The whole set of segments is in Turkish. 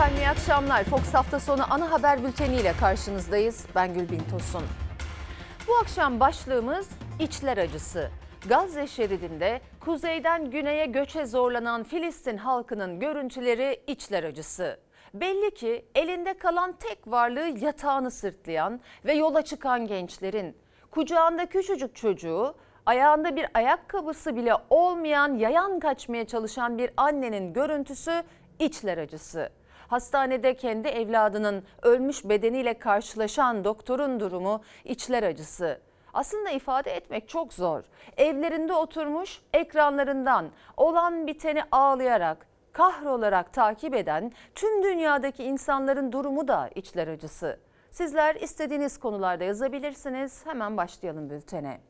Efendim iyi akşamlar. Fox hafta sonu ana haber bülteniyle karşınızdayız. Ben Gülbin Tosun. Bu akşam başlığımız içler acısı. Gazze şeridinde kuzeyden güneye göçe zorlanan Filistin halkının görüntüleri içler acısı. Belli ki elinde kalan tek varlığı yatağını sırtlayan ve yola çıkan gençlerin kucağında küçücük çocuğu, ayağında bir ayakkabısı bile olmayan yayan kaçmaya çalışan bir annenin görüntüsü içler acısı. Hastanede kendi evladının ölmüş bedeniyle karşılaşan doktorun durumu içler acısı. Aslında ifade etmek çok zor. Evlerinde oturmuş ekranlarından olan biteni ağlayarak, kahrolarak takip eden tüm dünyadaki insanların durumu da içler acısı. Sizler istediğiniz konularda yazabilirsiniz. Hemen başlayalım bültene.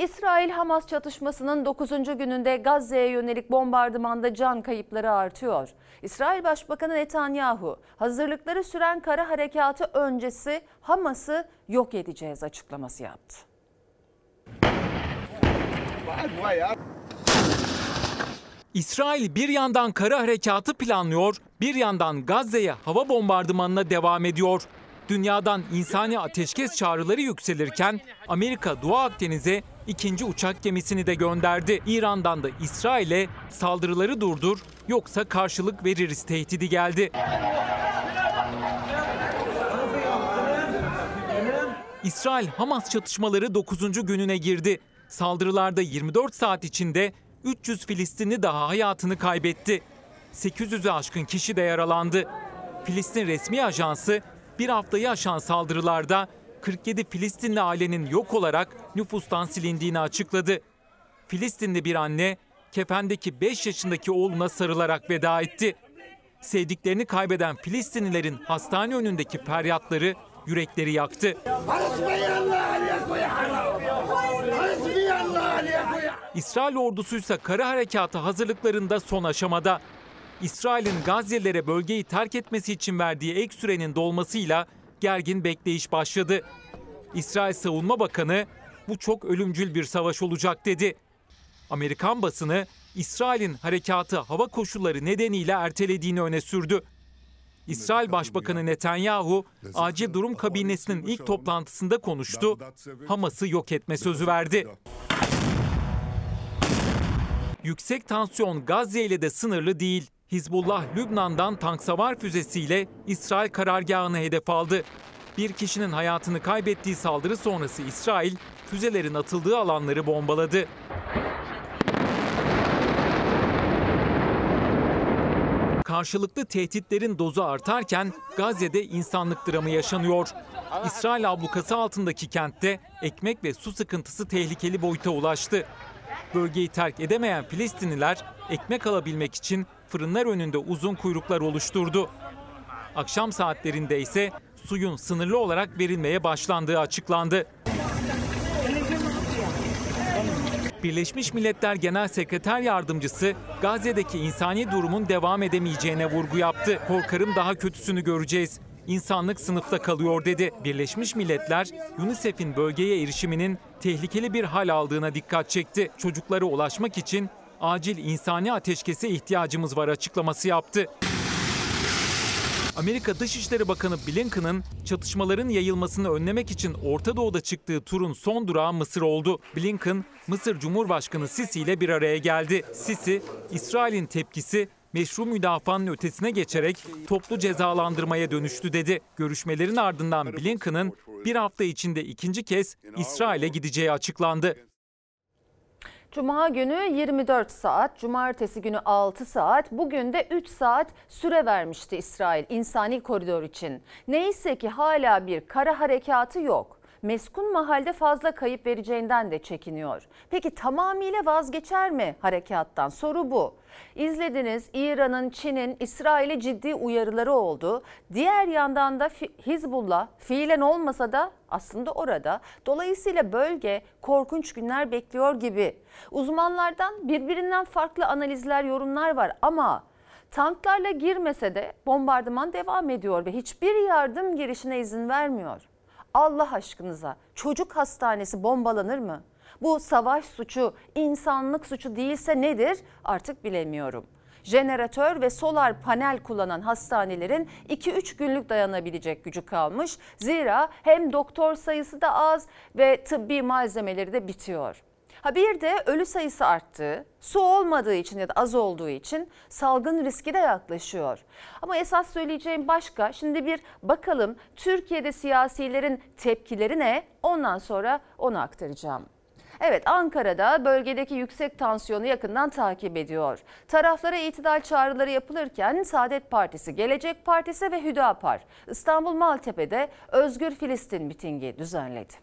İsrail-Hamas çatışmasının 9. gününde Gazze'ye yönelik bombardımanda can kayıpları artıyor. İsrail Başbakanı Netanyahu hazırlıkları süren kara harekatı öncesi Hamas'ı yok edeceğiz açıklaması yaptı. İsrail bir yandan kara harekatı planlıyor, bir yandan Gazze'ye hava bombardımanına devam ediyor. Dünyadan insani ateşkes çağrıları yükselirken Amerika Doğu Akdeniz'e ikinci uçak gemisini de gönderdi. İran'dan da İsrail'e saldırıları durdur yoksa karşılık veririz tehdidi geldi. İsrail-Hamas çatışmaları 9. gününe girdi. Saldırılarda 24 saat içinde 300 Filistinli daha hayatını kaybetti. 800'ü aşkın kişi de yaralandı. Filistin resmi ajansı bir haftayı aşan saldırılarda 47 Filistinli ailenin yok olarak nüfustan silindiğini açıkladı. Filistinli bir anne kefendeki 5 yaşındaki oğluna sarılarak veda etti. Sevdiklerini kaybeden Filistinlilerin hastane önündeki feryatları yürekleri yaktı. İsrail ordusu ise kara harekatı hazırlıklarında son aşamada. İsrail'in Gazze'lere bölgeyi terk etmesi için verdiği ek sürenin dolmasıyla gergin bekleyiş başladı. İsrail Savunma Bakanı bu çok ölümcül bir savaş olacak dedi. Amerikan basını İsrail'in harekatı hava koşulları nedeniyle ertelediğini öne sürdü. İsrail Başbakanı Netanyahu acil durum kabinesinin ilk toplantısında konuştu. Hamas'ı yok etme sözü verdi. Yüksek tansiyon Gazze ile de sınırlı değil. Hizbullah Lübnan'dan tank savar füzesiyle İsrail karargahını hedef aldı. Bir kişinin hayatını kaybettiği saldırı sonrası İsrail füzelerin atıldığı alanları bombaladı. Karşılıklı tehditlerin dozu artarken Gazze'de insanlık dramı yaşanıyor. İsrail ablukası altındaki kentte ekmek ve su sıkıntısı tehlikeli boyuta ulaştı. Bölgeyi terk edemeyen Filistinliler ekmek alabilmek için fırınlar önünde uzun kuyruklar oluşturdu. Akşam saatlerinde ise suyun sınırlı olarak verilmeye başlandığı açıklandı. Birleşmiş Milletler Genel Sekreter Yardımcısı Gazze'deki insani durumun devam edemeyeceğine vurgu yaptı. Korkarım daha kötüsünü göreceğiz. İnsanlık sınıfta kalıyor dedi. Birleşmiş Milletler UNICEF'in bölgeye erişiminin tehlikeli bir hal aldığına dikkat çekti. Çocuklara ulaşmak için acil insani ateşkese ihtiyacımız var açıklaması yaptı. Amerika Dışişleri Bakanı Blinken'ın çatışmaların yayılmasını önlemek için Orta Doğu'da çıktığı turun son durağı Mısır oldu. Blinken, Mısır Cumhurbaşkanı Sisi ile bir araya geldi. Sisi, İsrail'in tepkisi meşru müdafaanın ötesine geçerek toplu cezalandırmaya dönüştü dedi. Görüşmelerin ardından Blinken'ın bir hafta içinde ikinci kez İsrail'e gideceği açıklandı. Cuma günü 24 saat, cumartesi günü 6 saat, bugün de 3 saat süre vermişti İsrail insani koridor için. Neyse ki hala bir kara harekatı yok meskun mahalde fazla kayıp vereceğinden de çekiniyor. Peki tamamıyla vazgeçer mi harekattan? Soru bu. İzlediniz İran'ın, Çin'in İsrail'e ciddi uyarıları oldu. Diğer yandan da Hizbullah fiilen olmasa da aslında orada. Dolayısıyla bölge korkunç günler bekliyor gibi. Uzmanlardan birbirinden farklı analizler, yorumlar var ama tanklarla girmese de bombardıman devam ediyor ve hiçbir yardım girişine izin vermiyor. Allah aşkınıza çocuk hastanesi bombalanır mı? Bu savaş suçu, insanlık suçu değilse nedir? Artık bilemiyorum. Jeneratör ve solar panel kullanan hastanelerin 2-3 günlük dayanabilecek gücü kalmış. Zira hem doktor sayısı da az ve tıbbi malzemeleri de bitiyor. Ha bir de ölü sayısı arttı. Su olmadığı için ya da az olduğu için salgın riski de yaklaşıyor. Ama esas söyleyeceğim başka. Şimdi bir bakalım Türkiye'de siyasilerin tepkileri ne? Ondan sonra onu aktaracağım. Evet Ankara'da bölgedeki yüksek tansiyonu yakından takip ediyor. Taraflara itidal çağrıları yapılırken Saadet Partisi, Gelecek Partisi ve Hüdapar İstanbul Maltepe'de Özgür Filistin mitingi düzenledi.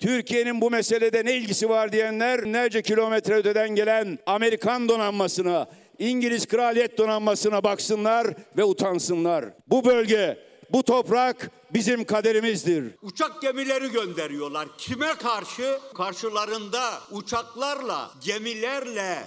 Türkiye'nin bu meselede ne ilgisi var diyenler binlerce kilometre öteden gelen Amerikan donanmasına, İngiliz kraliyet donanmasına baksınlar ve utansınlar. Bu bölge, bu toprak bizim kaderimizdir. Uçak gemileri gönderiyorlar. Kime karşı? Karşılarında uçaklarla, gemilerle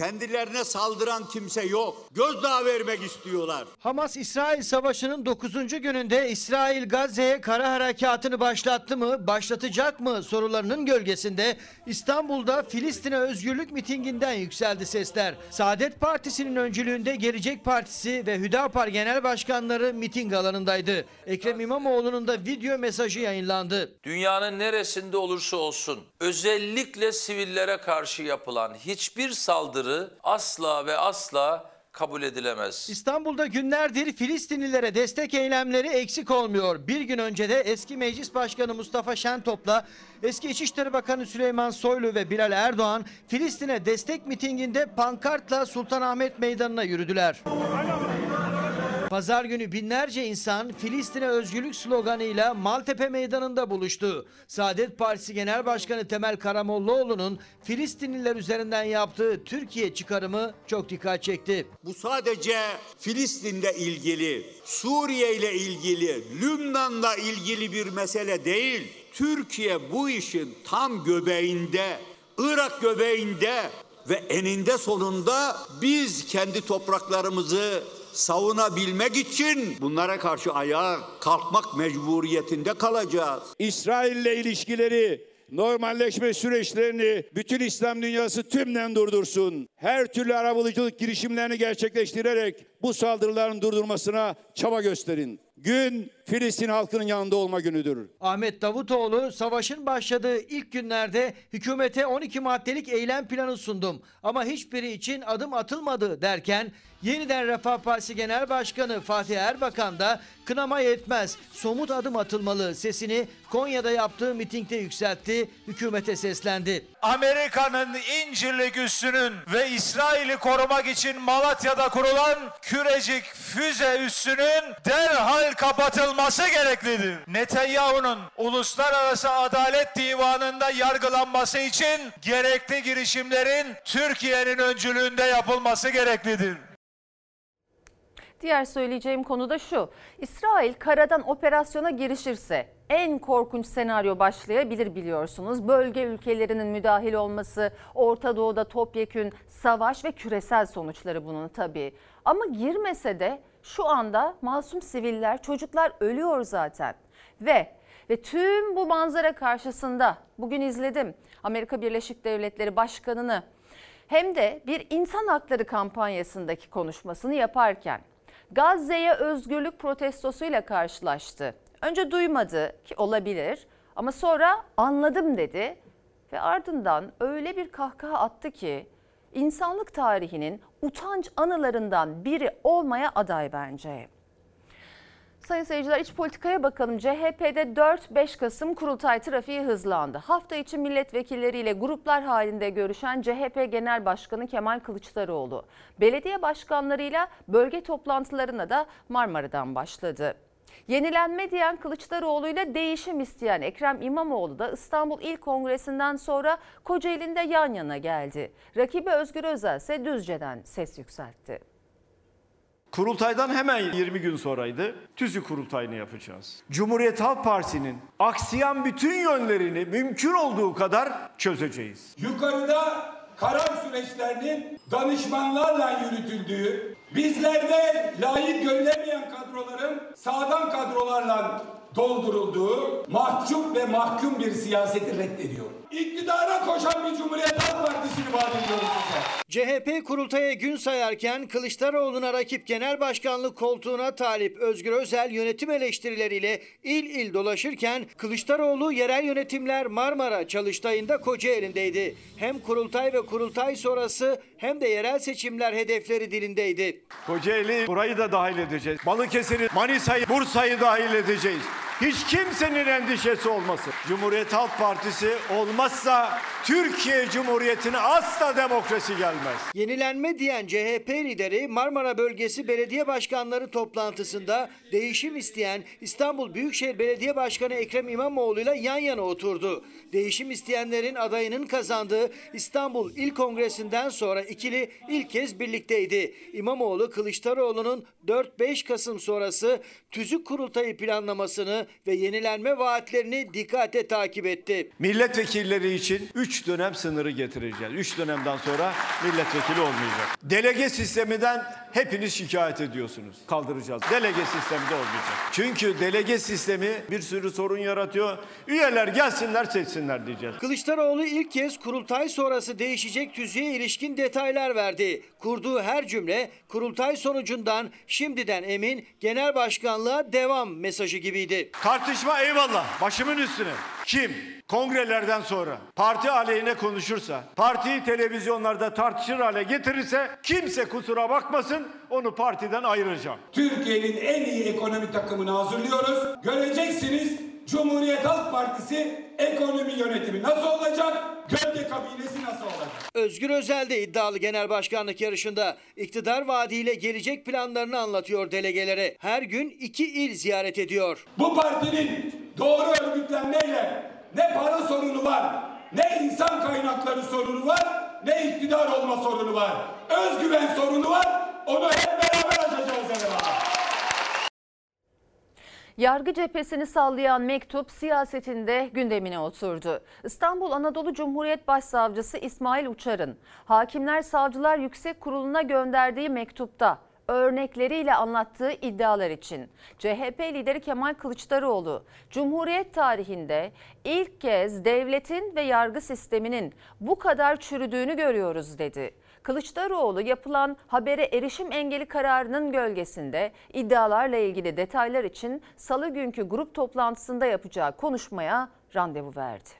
kendilerine saldıran kimse yok. Gözdağı vermek istiyorlar. Hamas-İsrail savaşının 9. gününde İsrail Gazze'ye kara harekatını başlattı mı, başlatacak mı sorularının gölgesinde İstanbul'da Filistin'e özgürlük mitinginden yükseldi sesler. Saadet Partisi'nin öncülüğünde Gelecek Partisi ve Hüdapar Genel Başkanları miting alanındaydı. Ekrem İmamoğlu'nun da video mesajı yayınlandı. Dünyanın neresinde olursa olsun özellikle sivillere karşı yapılan hiçbir saldırı asla ve asla kabul edilemez. İstanbul'da günlerdir Filistinlilere destek eylemleri eksik olmuyor. Bir gün önce de eski Meclis Başkanı Mustafa Şentop'la eski İçişleri Bakanı Süleyman Soylu ve Bilal Erdoğan Filistin'e destek mitinginde pankartla Sultanahmet Meydanı'na yürüdüler. Pazar günü binlerce insan Filistin'e özgürlük sloganıyla Maltepe Meydanı'nda buluştu. Saadet Partisi Genel Başkanı Temel Karamollaoğlu'nun Filistinliler üzerinden yaptığı Türkiye çıkarımı çok dikkat çekti. Bu sadece Filistin'le ilgili, Suriye ile ilgili, Lübnan'la ilgili bir mesele değil. Türkiye bu işin tam göbeğinde, Irak göbeğinde ve eninde sonunda biz kendi topraklarımızı savunabilmek için bunlara karşı ayağa kalkmak mecburiyetinde kalacağız. İsrail'le ilişkileri, normalleşme süreçlerini bütün İslam dünyası tümden durdursun. Her türlü arabuluculuk girişimlerini gerçekleştirerek bu saldırıların durdurmasına çaba gösterin. Gün Filistin halkının yanında olma günüdür. Ahmet Davutoğlu savaşın başladığı ilk günlerde hükümete 12 maddelik eylem planı sundum ama hiçbiri için adım atılmadı derken yeniden Refah Partisi Genel Başkanı Fatih Erbakan da kınama yetmez somut adım atılmalı sesini Konya'da yaptığı mitingde yükseltti hükümete seslendi. Amerika'nın İncirlik üssünün ve İsrail'i korumak için Malatya'da kurulan Kürecik füze üssünün derhal kapatılması gereklidir. Netanyahu'nun Uluslararası Adalet Divanı'nda yargılanması için gerekli girişimlerin Türkiye'nin öncülüğünde yapılması gereklidir. Diğer söyleyeceğim konu da şu. İsrail karadan operasyona girişirse en korkunç senaryo başlayabilir biliyorsunuz. Bölge ülkelerinin müdahil olması, Orta Doğu'da topyekün savaş ve küresel sonuçları bunun tabii. Ama girmese de şu anda masum siviller, çocuklar ölüyor zaten. Ve ve tüm bu manzara karşısında bugün izledim Amerika Birleşik Devletleri Başkanı'nı hem de bir insan hakları kampanyasındaki konuşmasını yaparken Gazze'ye özgürlük protestosuyla karşılaştı. Önce duymadı ki olabilir ama sonra anladım dedi ve ardından öyle bir kahkaha attı ki insanlık tarihinin utanç anılarından biri olmaya aday bence. Sayın seyirciler iç politikaya bakalım. CHP'de 4-5 Kasım kurultay trafiği hızlandı. Hafta içi milletvekilleriyle gruplar halinde görüşen CHP Genel Başkanı Kemal Kılıçdaroğlu, belediye başkanlarıyla bölge toplantılarına da Marmara'dan başladı. Yenilenme diyen Kılıçdaroğlu'yla değişim isteyen Ekrem İmamoğlu da İstanbul İl Kongresi'nden sonra Kocaeli'nde yan yana geldi. Rakibi Özgür Özel ise Düzce'den ses yükseltti. Kurultaydan hemen 20 gün sonraydı. TÜZÜ kurultayını yapacağız. Cumhuriyet Halk Partisi'nin aksayan bütün yönlerini mümkün olduğu kadar çözeceğiz. Yukarıda karar süreçlerinin danışmanlarla yürütüldüğü, bizlerde layık görülemeyen kadroların sağdan kadrolarla doldurulduğu mahcup ve mahkum bir siyaseti reddediyor. İktidara koşan bir CHP kurultaya gün sayarken Kılıçdaroğlu'na rakip genel başkanlık koltuğuna talip Özgür Özel yönetim eleştirileriyle il il dolaşırken Kılıçdaroğlu yerel yönetimler Marmara çalıştayında Kocaeli'ndeydi. Hem kurultay ve kurultay sonrası hem de yerel seçimler hedefleri dilindeydi. Kocaeli burayı da dahil edeceğiz. Balıkesir'i, Manisa'yı, Bursa'yı dahil edeceğiz. Hiç kimsenin endişesi olmasın. Cumhuriyet Halk Partisi olmazsa Türkiye Cumhuriyeti'ne asla demokrasi gelmez. Yenilenme diyen CHP lideri Marmara Bölgesi Belediye Başkanları toplantısında değişim isteyen İstanbul Büyükşehir Belediye Başkanı Ekrem İmamoğlu ile yan yana oturdu. Değişim isteyenlerin adayının kazandığı İstanbul İl Kongresi'nden sonra ikili ilk kez birlikteydi. İmamoğlu Kılıçdaroğlu'nun 4-5 Kasım sonrası tüzük kurultayı planlamasını ve yenilenme vaatlerini dikkate takip etti. Milletvekilleri için 3 dönem sınırı getireceğiz. 3 dönemden sonra milletvekili olmayacak. Delege sisteminden hepiniz şikayet ediyorsunuz. Kaldıracağız. Delege sistemi de olmayacak. Çünkü delege sistemi bir sürü sorun yaratıyor. Üyeler gelsinler seçsinler diyeceğiz. Kılıçdaroğlu ilk kez kurultay sonrası değişecek tüzüğe ilişkin detaylar verdi. Kurduğu her cümle kurultay sonucundan şimdiden emin genel başkanlığa devam mesajı gibiydi. Tartışma eyvallah. Başımın üstüne. Kim kongrelerden sonra parti aleyhine konuşursa, partiyi televizyonlarda tartışır hale getirirse kimse kusura bakmasın onu partiden ayıracağım. Türkiye'nin en iyi ekonomi takımını hazırlıyoruz. Göreceksiniz Cumhuriyet Halk Partisi ekonomi yönetimi nasıl olacak? Gölge kabinesi nasıl olacak? Özgür Özel de iddialı genel başkanlık yarışında iktidar vaadiyle gelecek planlarını anlatıyor delegelere. Her gün iki il ziyaret ediyor. Bu partinin doğru örgütlenmeyle ne para sorunu var, ne insan kaynakları sorunu var, ne iktidar olma sorunu var. Özgüven sorunu var. Onu hep beraber aşacağız efendim. Yargı cephesini sallayan mektup siyasetinde gündemine oturdu. İstanbul Anadolu Cumhuriyet Başsavcısı İsmail Uçar'ın Hakimler Savcılar Yüksek Kurulu'na gönderdiği mektupta örnekleriyle anlattığı iddialar için CHP lideri Kemal Kılıçdaroğlu, Cumhuriyet tarihinde ilk kez devletin ve yargı sisteminin bu kadar çürüdüğünü görüyoruz dedi. Kılıçdaroğlu yapılan habere erişim engeli kararının gölgesinde iddialarla ilgili detaylar için salı günkü grup toplantısında yapacağı konuşmaya randevu verdi.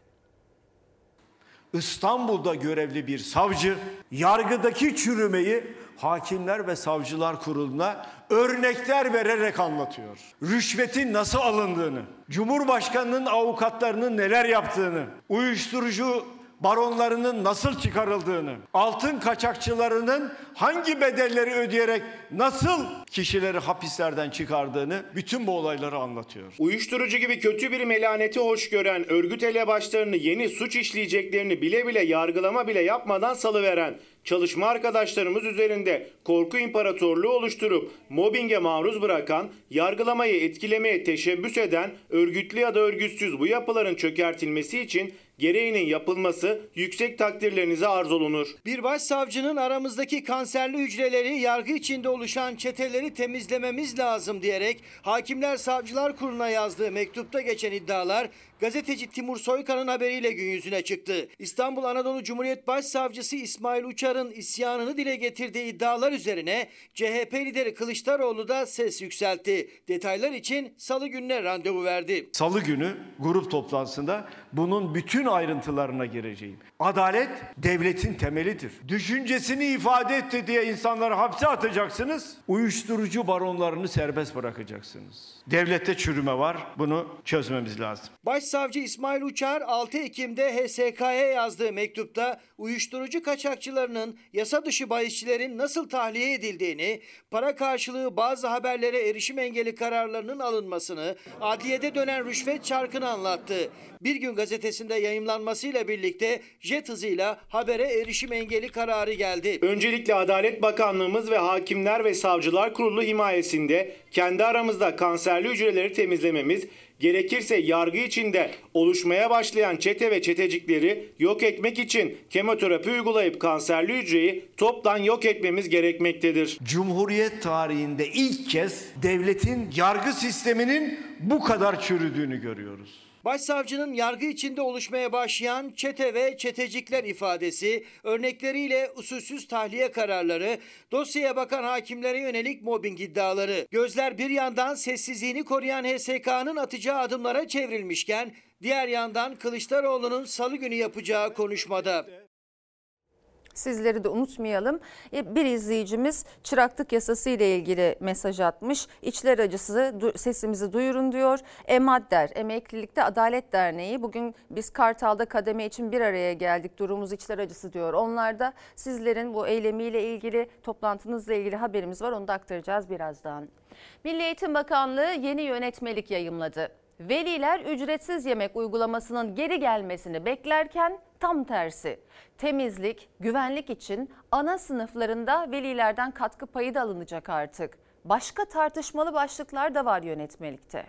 İstanbul'da görevli bir savcı yargıdaki çürümeyi Hakimler ve Savcılar Kurulu'na örnekler vererek anlatıyor. Rüşvetin nasıl alındığını, Cumhurbaşkanının avukatlarının neler yaptığını, uyuşturucu baronlarının nasıl çıkarıldığını, altın kaçakçılarının hangi bedelleri ödeyerek nasıl kişileri hapislerden çıkardığını bütün bu olayları anlatıyor. Uyuşturucu gibi kötü bir melaneti hoş gören, örgüt elebaşlarını yeni suç işleyeceklerini bile bile yargılama bile yapmadan salıveren, çalışma arkadaşlarımız üzerinde korku imparatorluğu oluşturup mobbinge maruz bırakan, yargılamayı etkilemeye teşebbüs eden, örgütlü ya da örgütsüz bu yapıların çökertilmesi için gereğinin yapılması yüksek takdirlerinize arz olunur. Bir başsavcının aramızdaki kanserli hücreleri yargı içinde oluşan çeteleri temizlememiz lazım diyerek Hakimler Savcılar Kurulu'na yazdığı mektupta geçen iddialar gazeteci Timur Soykan'ın haberiyle gün yüzüne çıktı. İstanbul Anadolu Cumhuriyet Başsavcısı İsmail Uçar'ın isyanını dile getirdiği iddialar üzerine CHP lideri Kılıçdaroğlu da ses yükseltti. Detaylar için salı gününe randevu verdi. Salı günü grup toplantısında bunun bütün ayrıntılarına gireceğim. Adalet devletin temelidir. Düşüncesini ifade etti diye insanları hapse atacaksınız. Uyuşturucu baronlarını serbest bırakacaksınız. Devlette çürüme var. Bunu çözmemiz lazım. Başsavcı İsmail Uçar 6 Ekim'de HSK'ya yazdığı mektupta uyuşturucu kaçakçılarının yasa dışı bahisçilerin nasıl tahliye edildiğini, para karşılığı bazı haberlere erişim engeli kararlarının alınmasını, adliyede dönen rüşvet çarkını anlattı. Bir gün gazetesinde yayımlanmasıyla birlikte jet hızıyla habere erişim engeli kararı geldi. Öncelikle Adalet Bakanlığımız ve Hakimler ve Savcılar Kurulu himayesinde kendi aramızda kanserli hücreleri temizlememiz, gerekirse yargı içinde oluşmaya başlayan çete ve çetecikleri yok etmek için kemoterapi uygulayıp kanserli hücreyi toptan yok etmemiz gerekmektedir. Cumhuriyet tarihinde ilk kez devletin yargı sisteminin bu kadar çürüdüğünü görüyoruz. Başsavcının yargı içinde oluşmaya başlayan çete ve çetecikler ifadesi, örnekleriyle usulsüz tahliye kararları, dosyaya bakan hakimlere yönelik mobbing iddiaları. Gözler bir yandan sessizliğini koruyan HSK'nın atacağı adımlara çevrilmişken, diğer yandan Kılıçdaroğlu'nun salı günü yapacağı konuşmada. Sizleri de unutmayalım. E, Bir izleyicimiz çıraklık yasası ile ilgili mesaj atmış. İçler acısı sesimizi duyurun diyor. EMADDER, Emeklilikte Adalet Derneği. Bugün biz Kartal'da kademe için bir araya geldik. Durumumuz içler acısı diyor. Onlar da sizlerin bu eylemiyle ilgili, toplantınızla ilgili haberimiz var. Onu da aktaracağız birazdan. Milli Eğitim Bakanlığı yeni yönetmelik yayımladı. Veliler ücretsiz yemek uygulamasının geri gelmesini beklerken tam tersi. Temizlik, güvenlik için ana sınıflarında velilerden katkı payı da alınacak artık. Başka tartışmalı başlıklar da var yönetmelikte.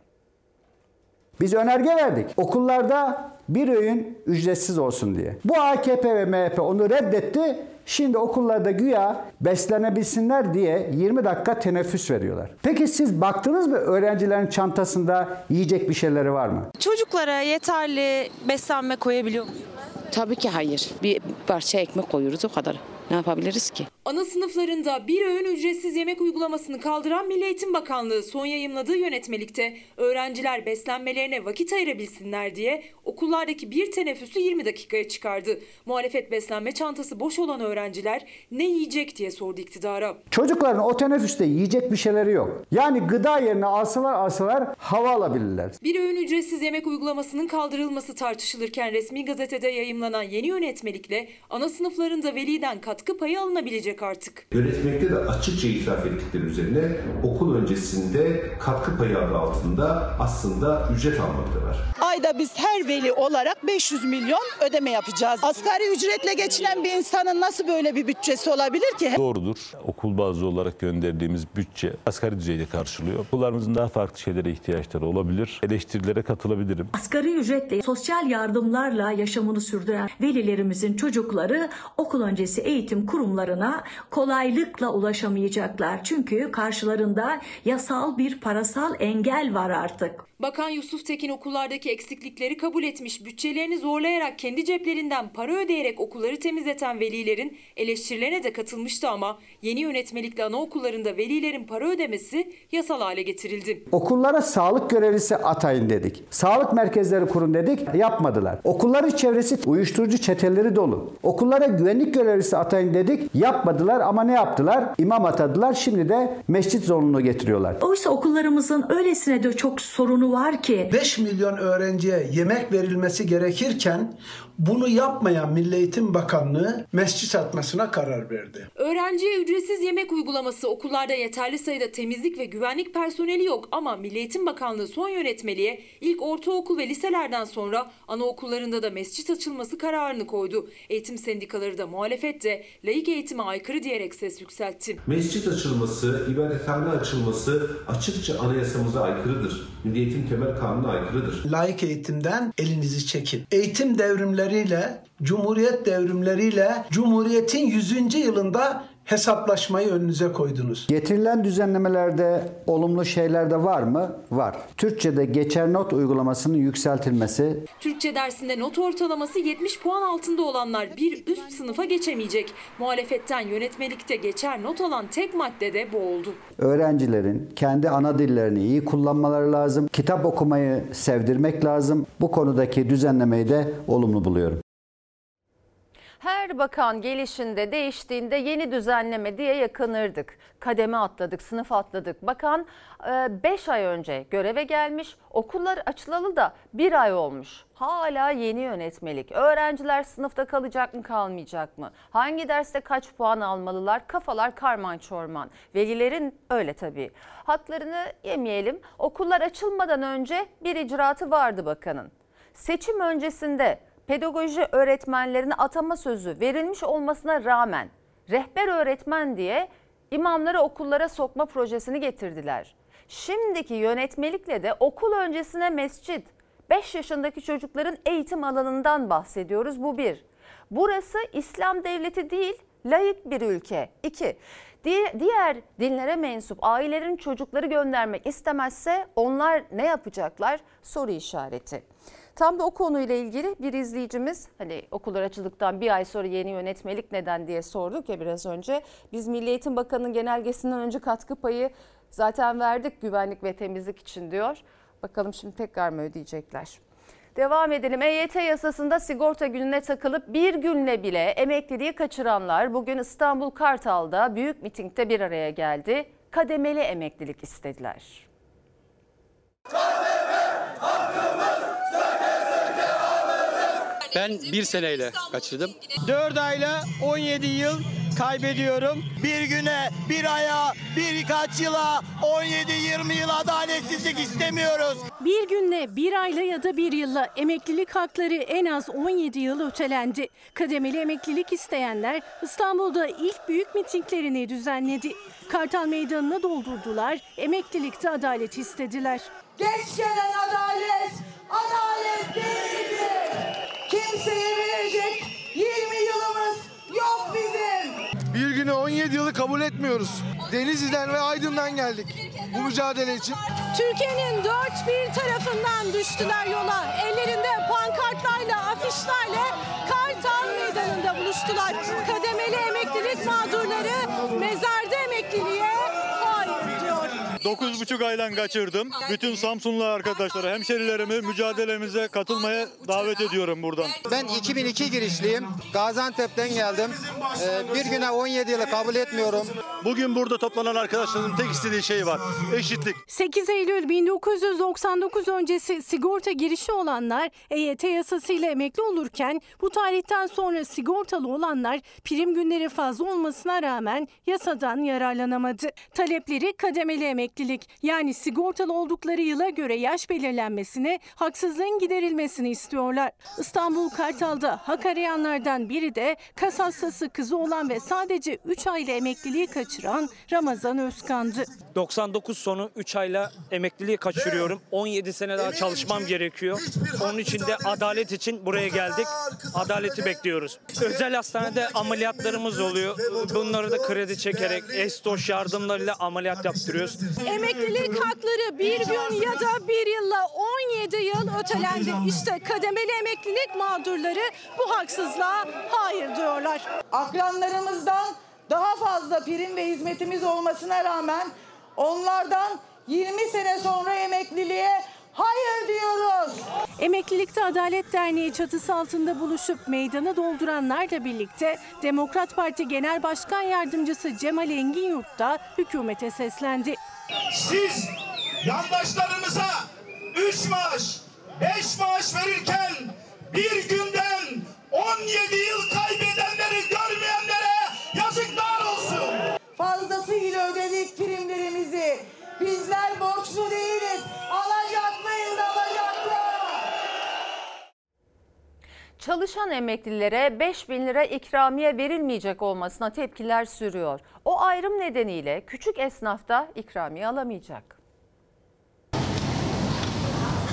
Biz önerge verdik. Okullarda bir öğün ücretsiz olsun diye. Bu AKP ve MHP onu reddetti. Şimdi okullarda güya beslenebilsinler diye 20 dakika teneffüs veriyorlar. Peki siz baktınız mı öğrencilerin çantasında yiyecek bir şeyleri var mı? Çocuklara yeterli beslenme koyabiliyor musunuz? Tabii ki hayır. Bir parça ekmek koyuyoruz o kadar. Ne yapabiliriz ki? Ana sınıflarında bir öğün ücretsiz yemek uygulamasını kaldıran Milli Eğitim Bakanlığı son yayımladığı yönetmelikte öğrenciler beslenmelerine vakit ayırabilsinler diye okullardaki bir teneffüsü 20 dakikaya çıkardı. Muhalefet beslenme çantası boş olan öğrenciler ne yiyecek diye sordu iktidara. Çocukların o teneffüste yiyecek bir şeyleri yok. Yani gıda yerine alsalar alsalar hava alabilirler. Bir öğün ücretsiz yemek uygulamasının kaldırılması tartışılırken resmi gazetede yayımlanan yeni yönetmelikle ana sınıflarında veliden katkı payı alınabilecek artık. Yönetmekte de açıkça itiraf ettikleri üzerine okul öncesinde katkı payı adı altında aslında ücret almaktalar. Ayda biz her veli olarak 500 milyon ödeme yapacağız. Asgari ücretle geçinen bir insanın nasıl böyle bir bütçesi olabilir ki? Doğrudur. Okul bazlı olarak gönderdiğimiz bütçe asgari düzeyde karşılıyor. Okullarımızın daha farklı şeylere ihtiyaçları olabilir. Eleştirilere katılabilirim. Asgari ücretle sosyal yardımlarla yaşamını sürdüren velilerimizin çocukları okul öncesi eğitim kurumlarına kolaylıkla ulaşamayacaklar. Çünkü karşılarında yasal bir parasal engel var artık. Bakan Yusuf Tekin okullardaki eksiklikleri kabul etmiş. Bütçelerini zorlayarak kendi ceplerinden para ödeyerek okulları temizleten velilerin eleştirilerine de katılmıştı ama yeni yönetmelikle anaokullarında velilerin para ödemesi yasal hale getirildi. Okullara sağlık görevlisi atayın dedik. Sağlık merkezleri kurun dedik. Yapmadılar. Okulların çevresi uyuşturucu çeteleri dolu. Okullara güvenlik görevlisi atayın dedik. Yapmadılar ama ne yaptılar? İmam atadılar. Şimdi de mescit zorunluluğu getiriyorlar. Oysa okullarımızın öylesine de çok sorunu var ki 5 milyon öğrenciye yemek verilmesi gerekirken bunu yapmayan Milli Eğitim Bakanlığı mescit atmasına karar verdi. Öğrenciye ücretsiz yemek uygulaması okullarda yeterli sayıda temizlik ve güvenlik personeli yok ama Milli Eğitim Bakanlığı son yönetmeliğe ilk ortaokul ve liselerden sonra anaokullarında da mescit açılması kararını koydu. Eğitim sendikaları da muhalefet de laik eğitime aykırı diyerek ses yükseltti. Mescit açılması, ibadethane açılması açıkça anayasamıza aykırıdır. Milli Eğitim Temel Kanunu'na aykırıdır. Laik eğitimden elinizi çekin. Eğitim devrimleriyle, Cumhuriyet devrimleriyle Cumhuriyet'in 100. yılında hesaplaşmayı önünüze koydunuz. Getirilen düzenlemelerde olumlu şeyler de var mı? Var. Türkçe'de geçer not uygulamasının yükseltilmesi, Türkçe dersinde not ortalaması 70 puan altında olanlar bir üst sınıfa geçemeyecek. Muhalefetten yönetmelikte geçer not alan tek madde de bu oldu. öğrencilerin kendi ana dillerini iyi kullanmaları lazım. Kitap okumayı sevdirmek lazım. Bu konudaki düzenlemeyi de olumlu buluyorum. Her bakan gelişinde değiştiğinde yeni düzenleme diye yakınırdık. Kademe atladık, sınıf atladık. Bakan 5 ay önce göreve gelmiş, okullar açılalı da bir ay olmuş. Hala yeni yönetmelik. Öğrenciler sınıfta kalacak mı kalmayacak mı? Hangi derste kaç puan almalılar? Kafalar karman çorman. Velilerin öyle tabii. Haklarını yemeyelim. Okullar açılmadan önce bir icraatı vardı bakanın. Seçim öncesinde pedagoji öğretmenlerine atama sözü verilmiş olmasına rağmen rehber öğretmen diye imamları okullara sokma projesini getirdiler. Şimdiki yönetmelikle de okul öncesine mescit, 5 yaşındaki çocukların eğitim alanından bahsediyoruz bu bir. Burası İslam devleti değil, layık bir ülke. İki, diğer dinlere mensup ailelerin çocukları göndermek istemezse onlar ne yapacaklar? Soru işareti. Tam da o konuyla ilgili bir izleyicimiz hani okullar açıldıktan bir ay sonra yeni yönetmelik neden diye sorduk ya biraz önce. Biz Milli Eğitim Bakanı'nın genelgesinden önce katkı payı zaten verdik güvenlik ve temizlik için diyor. Bakalım şimdi tekrar mı ödeyecekler? Devam edelim. EYT yasasında sigorta gününe takılıp bir günle bile emekliliği kaçıranlar bugün İstanbul Kartal'da büyük mitingde bir araya geldi. Kademeli emeklilik istediler. Ben bir seneyle kaçırdım. 4 ayla 17 yıl kaybediyorum. Bir güne, bir aya, birkaç yıla, 17-20 yıl adaletsizlik istemiyoruz. Bir günle, bir ayla ya da bir yılla emeklilik hakları en az 17 yıl ötelendi. Kademeli emeklilik isteyenler İstanbul'da ilk büyük mitinglerini düzenledi. Kartal Meydanı'nı doldurdular, emeklilikte adalet istediler. Geç gelen adalet, adalet değildir. Kimseye verecek 20 yılımız yok bizim. Bir güne 17 yılı kabul etmiyoruz. Denizli'den ve Aydın'dan geldik bu mücadele için. Türkiye'nin dört bir tarafından düştüler yola. Ellerinde pankartlarla, afişlerle Kartal Meydanı'nda buluştular. Kademeli emeklilik mağdurları mezarda emekliliğe. 9,5 aydan kaçırdım. Bütün Samsunlu arkadaşları, hemşerilerimi mücadelemize katılmaya davet ediyorum buradan. Ben 2002 girişliyim. Gaziantep'ten geldim. Ee, bir güne 17 yılı kabul etmiyorum. Bugün burada toplanan arkadaşların tek istediği şey var. Eşitlik. 8 Eylül 1999 öncesi sigorta girişi olanlar EYT yasasıyla emekli olurken bu tarihten sonra sigortalı olanlar prim günleri fazla olmasına rağmen yasadan yararlanamadı. Talepleri kademeli emeklilik yani sigortalı oldukları yıla göre yaş belirlenmesini, haksızlığın giderilmesini istiyorlar. İstanbul Kartal'da hak arayanlardan biri de kas hastası kızı olan ve sadece 3 ayla emekliliği kaçıran Ramazan Özkan'dı. 99 sonu 3 ayla emekliliği kaçırıyorum. 17 sene daha çalışmam gerekiyor. Onun için de adalet için buraya geldik. Adaleti bekliyoruz. Özel hastanede ameliyatlarımız oluyor. Bunları da kredi çekerek estoş yardımlarıyla ameliyat yaptırıyoruz. Emeklilik hakları bir gün ya da bir yılla 17 yıl ötelendi. İşte kademeli emeklilik mağdurları bu haksızlığa hayır diyorlar. Akranlarımızdan daha fazla prim ve hizmetimiz olmasına rağmen onlardan 20 sene sonra emekliliğe hayır diyoruz. Emeklilikte Adalet Derneği çatısı altında buluşup meydanı dolduranlarla birlikte Demokrat Parti Genel Başkan Yardımcısı Cemal Engin Yurt da hükümete seslendi. Siz yandaşlarımıza 3 maaş, 5 maaş verirken bir günden 17 yıl kaybedenleri görmeyenlere yazıklar olsun. Fazlasıyla ödedik primlerimizi. Bizler borçlu değiliz. Çalışan emeklilere 5 bin lira ikramiye verilmeyecek olmasına tepkiler sürüyor. O ayrım nedeniyle küçük esnaf da ikramiye alamayacak.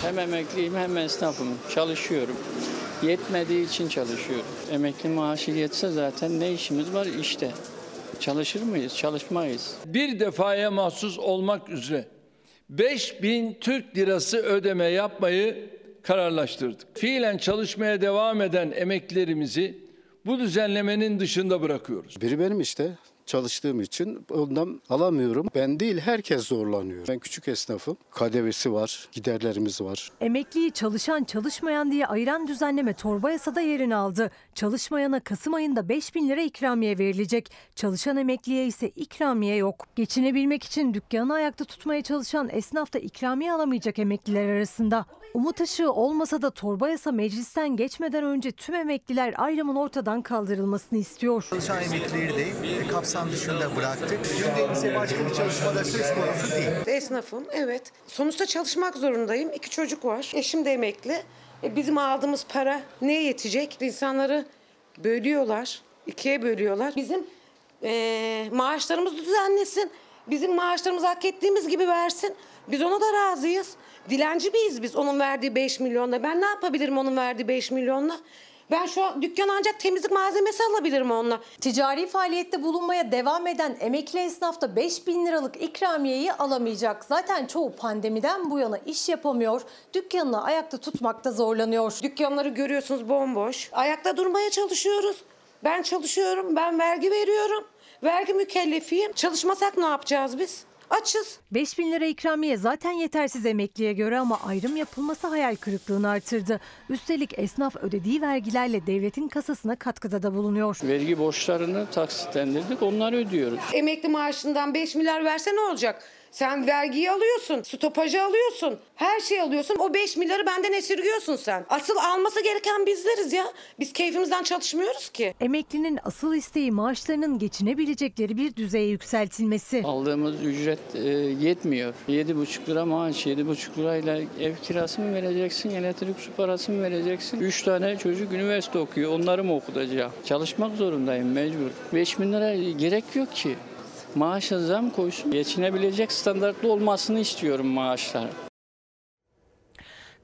Hem emekliyim hem esnafım. Çalışıyorum. Yetmediği için çalışıyorum. Emekli maaşı yetse zaten ne işimiz var işte. Çalışır mıyız? Çalışmayız. bir defaya mahsus olmak üzere 5000 Türk lirası ödeme yapmayı kararlaştırdık. Fiilen çalışmaya devam eden emeklilerimizi bu düzenlemenin dışında bırakıyoruz. Biri benim işte çalıştığım için ondan alamıyorum. Ben değil herkes zorlanıyor. Ben küçük esnafım. KDV'si var, giderlerimiz var. Emekliyi çalışan çalışmayan diye ayıran düzenleme torba yasada yerini aldı. Çalışmayana Kasım ayında 5 bin lira ikramiye verilecek. Çalışan emekliye ise ikramiye yok. Geçinebilmek için dükkanı ayakta tutmaya çalışan esnaf da ikramiye alamayacak emekliler arasında. Umut ışığı olmasa da torba yasa meclisten geçmeden önce tüm emekliler ayrımın ortadan kaldırılmasını istiyor. Çalışan emeklileri de e, kapsam dışında bıraktık. Günde ise başka bir çalışmada söz konusu değil. Esnafım evet. Sonuçta çalışmak zorundayım. İki çocuk var. Eşim de emekli. E, bizim aldığımız para neye yetecek? İnsanları bölüyorlar. ikiye bölüyorlar. Bizim e, maaşlarımızı düzenlesin. Bizim maaşlarımızı hak ettiğimiz gibi versin. Biz ona da razıyız. Dilenci miyiz biz onun verdiği 5 milyonla? Ben ne yapabilirim onun verdiği 5 milyonla? Ben şu an dükkan ancak temizlik malzemesi alabilirim onunla. Ticari faaliyette bulunmaya devam eden emekli esnaf da 5 bin liralık ikramiyeyi alamayacak. Zaten çoğu pandemiden bu yana iş yapamıyor, dükkanını ayakta tutmakta zorlanıyor. Dükkanları görüyorsunuz bomboş. Ayakta durmaya çalışıyoruz. Ben çalışıyorum, ben vergi veriyorum. Vergi mükellefiyim. Çalışmasak ne yapacağız biz? Açız. 5 bin lira ikramiye zaten yetersiz emekliye göre ama ayrım yapılması hayal kırıklığını artırdı. Üstelik esnaf ödediği vergilerle devletin kasasına katkıda da bulunuyor. Vergi borçlarını taksitlendirdik onları ödüyoruz. Emekli maaşından 5 milyar verse ne olacak? Sen vergiyi alıyorsun, stopajı alıyorsun, her şeyi alıyorsun. O 5 milyarı benden esirgiyorsun sen. Asıl alması gereken bizleriz ya. Biz keyfimizden çalışmıyoruz ki. Emeklinin asıl isteği maaşlarının geçinebilecekleri bir düzeye yükseltilmesi. Aldığımız ücret e, yetmiyor. 7,5 lira maaş, 7,5 lirayla ev kirası mı vereceksin, elektrik su parası mı vereceksin? 3 tane çocuk üniversite okuyor, onları mı okutacağım? Çalışmak zorundayım mecbur. 5 bin lira gerek yok ki. Maaşa zam koysun. Geçinebilecek standartlı olmasını istiyorum maaşlar.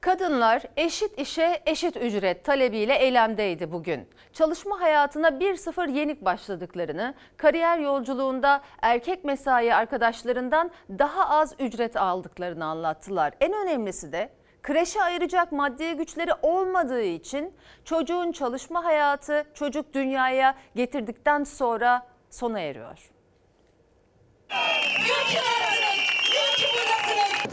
Kadınlar eşit işe eşit ücret talebiyle eylemdeydi bugün. Çalışma hayatına 1-0 yenik başladıklarını, kariyer yolculuğunda erkek mesai arkadaşlarından daha az ücret aldıklarını anlattılar. En önemlisi de kreşe ayıracak maddi güçleri olmadığı için çocuğun çalışma hayatı çocuk dünyaya getirdikten sonra sona eriyor. You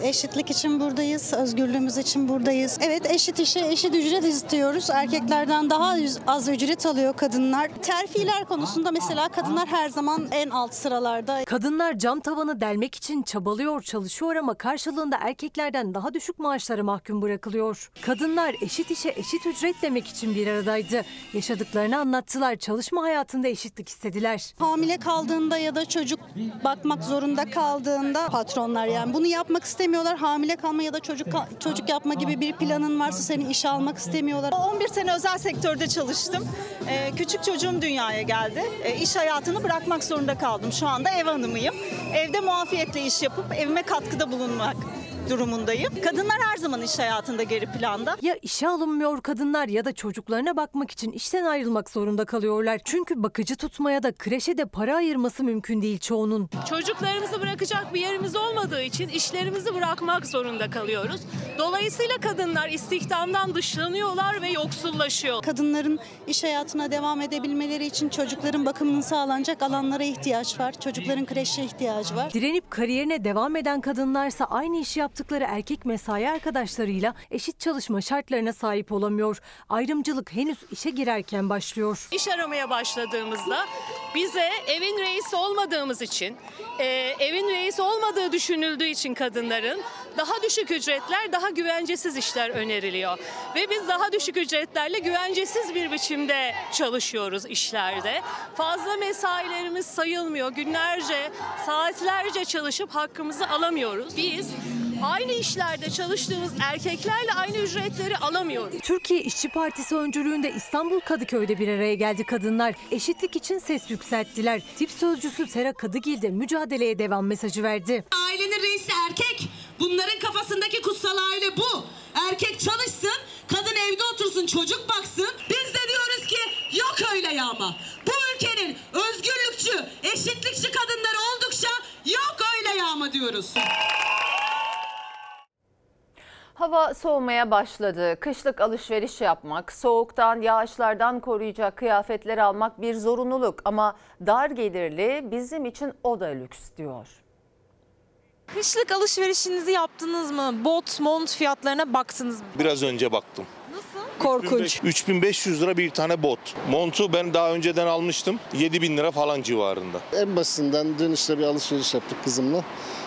Eşitlik için buradayız, özgürlüğümüz için buradayız. Evet eşit işe eşit ücret istiyoruz. Erkeklerden daha az ücret alıyor kadınlar. Terfiler konusunda mesela kadınlar her zaman en alt sıralarda. Kadınlar cam tavanı delmek için çabalıyor, çalışıyor ama karşılığında erkeklerden daha düşük maaşlara mahkum bırakılıyor. Kadınlar eşit işe eşit ücret demek için bir aradaydı. Yaşadıklarını anlattılar, çalışma hayatında eşitlik istediler. Hamile kaldığında ya da çocuk bakmak zorunda kaldığında patronlar yani bunu yapmak istemiyorlar. Hamile kalma ya da çocuk çocuk yapma gibi bir planın varsa seni işe almak istemiyorlar. 11 sene özel sektörde çalıştım. Ee, küçük çocuğum dünyaya geldi. Ee, iş hayatını bırakmak zorunda kaldım. Şu anda ev hanımıyım. Evde muafiyetle iş yapıp evime katkıda bulunmak durumundayım. Kadınlar her zaman iş hayatında geri planda. Ya işe alınmıyor kadınlar ya da çocuklarına bakmak için işten ayrılmak zorunda kalıyorlar. Çünkü bakıcı tutmaya da kreşe de para ayırması mümkün değil çoğunun. Çocuklarımızı bırakacak bir yerimiz olmadığı için işlerimizi bırakmak zorunda kalıyoruz. Dolayısıyla kadınlar istihdamdan dışlanıyorlar ve yoksullaşıyor. Kadınların iş hayatına devam edebilmeleri için çocukların bakımının sağlanacak alanlara ihtiyaç var. Çocukların kreşe ihtiyacı var. Direnip kariyerine devam eden kadınlarsa aynı işi yaptıkları erkek mesai arkadaşlarıyla eşit çalışma şartlarına sahip olamıyor. Ayrımcılık henüz işe girerken başlıyor. İş aramaya başladığımızda bize evin reisi olmadığımız için, e, evin reisi olmadığı düşünüldüğü için kadınların daha düşük ücretler, daha güvencesiz işler öneriliyor. Ve biz daha düşük ücretlerle güvencesiz bir biçimde çalışıyoruz işlerde. Fazla mesailerimiz sayılmıyor. Günlerce, saatlerce çalışıp hakkımızı alamıyoruz. Biz aynı işlerde çalıştığımız erkeklerle aynı ücretleri alamıyoruz. Türkiye İşçi Partisi öncülüğünde İstanbul Kadıköy'de bir araya geldi kadınlar. Eşitlik için ses yükselttiler. Tip sözcüsü Sera Kadıgil de mücadeleye devam mesajı verdi. Ailenin reisi erkek. Bunların kafasındaki kutsal aile bu. Erkek çalışsın, kadın evde otursun, çocuk baksın. Biz de diyoruz ki yok öyle yağma. Bu ülkenin özgürlükçü, eşitlikçi kadınları oldukça yok öyle yağma diyoruz. Hava soğumaya başladı. Kışlık alışveriş yapmak, soğuktan, yağışlardan koruyacak kıyafetler almak bir zorunluluk ama dar gelirli bizim için o da lüks diyor. Kışlık alışverişinizi yaptınız mı? Bot, mont fiyatlarına baktınız mı? Biraz önce baktım. Korkunç. 3500 lira bir tane bot. Montu ben daha önceden almıştım. 7000 lira falan civarında. En basitinden dün işte bir alışveriş yaptık kızımla.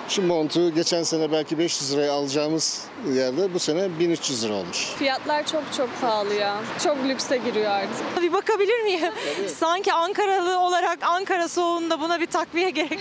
Şu montu geçen sene belki 500 liraya alacağımız yerde bu sene 1300 lira olmuş. Fiyatlar çok çok pahalı ya. Çok lükse giriyor artık. Bir bakabilir miyim? Sanki Ankaralı olarak Ankara soğuğunda buna bir takviye gerek.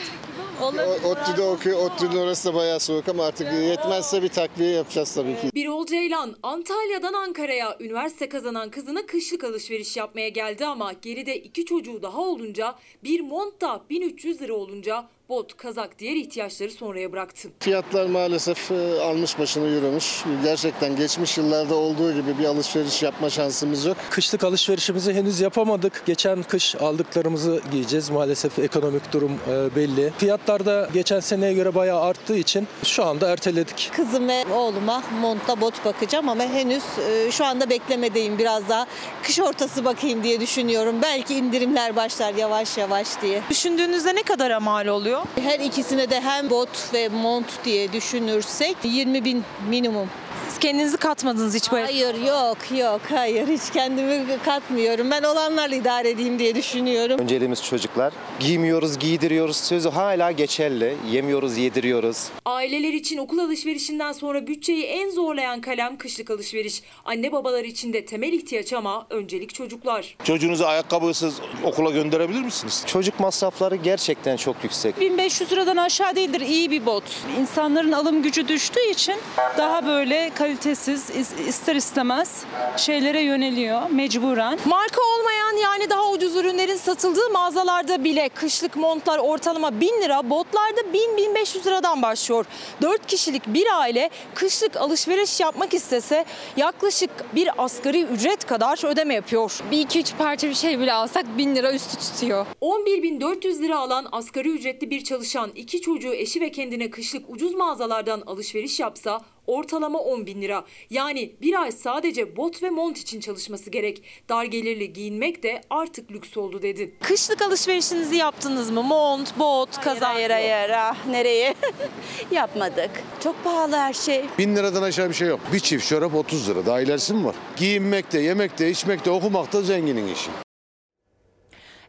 O- ODTÜ'de okuyor. ODTÜ'nün orası da bayağı soğuk ama artık yetmezse bir takviye yapacağız tabii ki. Birol Ceylan Antalya'dan Ankara'ya üniversite kazanan kızına kışlık alışveriş yapmaya geldi ama geride iki çocuğu daha olunca bir mont da 1300 lira olunca Bot, kazak, diğer ihtiyaçları sonraya bıraktı. Fiyatlar maalesef e, almış başını yürümüş. Gerçekten geçmiş yıllarda olduğu gibi bir alışveriş yapma şansımız yok. Kışlık alışverişimizi henüz yapamadık. Geçen kış aldıklarımızı giyeceğiz. Maalesef ekonomik durum e, belli. Fiyatlar da geçen seneye göre bayağı arttığı için şu anda erteledik. Kızım ve oğluma montla bot bakacağım ama henüz e, şu anda beklemedeyim biraz daha. Kış ortası bakayım diye düşünüyorum. Belki indirimler başlar yavaş yavaş diye. Düşündüğünüzde ne kadar mal oluyor? Her ikisine de hem bot ve mont diye düşünürsek 20 bin minimum. Siz kendinizi katmadınız hiç böyle. Hayır yok yok hayır hiç kendimi katmıyorum. Ben olanlarla idare edeyim diye düşünüyorum. Önceliğimiz çocuklar. Giymiyoruz, giydiriyoruz sözü hala geçerli. Yemiyoruz, yediriyoruz. Aileler için okul alışverişinden sonra bütçeyi en zorlayan kalem kışlık alışveriş. Anne babalar için de temel ihtiyaç ama öncelik çocuklar. Çocuğunuzu ayakkabısız okula gönderebilir misiniz? Çocuk masrafları gerçekten çok yüksek. 1500 liradan aşağı değildir iyi bir bot. İnsanların alım gücü düştüğü için daha böyle kalitesiz is- ister istemez şeylere yöneliyor mecburen. Marka olmayan yani daha ucuz ürünlerin satıldığı mağazalarda bile kışlık montlar ortalama 1000 lira, botlarda 1000-1500 liradan başlıyor. 4 kişilik bir aile kışlık alışveriş yapmak istese yaklaşık bir asgari ücret kadar ödeme yapıyor. Bir iki üç parça bir şey bile alsak 1000 lira üstü tutuyor. 11.400 lira alan asgari ücretli bir çalışan iki çocuğu eşi ve kendine kışlık ucuz mağazalardan alışveriş yapsa ortalama 10 bin lira. Yani bir ay sadece bot ve mont için çalışması gerek. Dar gelirli giyinmek de artık lüks oldu dedi. Kışlık alışverişinizi yaptınız mı? Mont, bot, kazak. Hayır hayır ah nereye? Yapmadık. Çok pahalı her şey. Bin liradan aşağı bir şey yok. Bir çift çorap 30 lira. Daha ilerisi mi var? Giyinmek de, yemek de, içmek de, okumak da zenginin işi.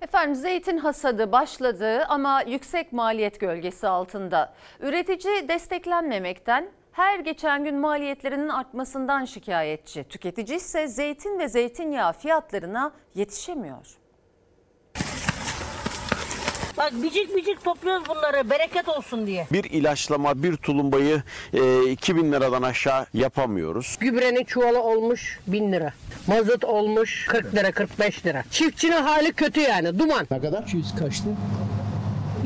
Efendim zeytin hasadı başladı ama yüksek maliyet gölgesi altında. Üretici desteklenmemekten her geçen gün maliyetlerinin artmasından şikayetçi. Tüketici ise zeytin ve zeytinyağı fiyatlarına yetişemiyor. Bak bicik bicik topluyoruz bunları bereket olsun diye. Bir ilaçlama, bir tulumbayı e, 2000 liradan aşağı yapamıyoruz. Gübrenin çuvalı olmuş 1000 lira. Mazot olmuş 40 lira 45 lira. Çiftçinin hali kötü yani duman. Ne kadar? 200 kaçtı?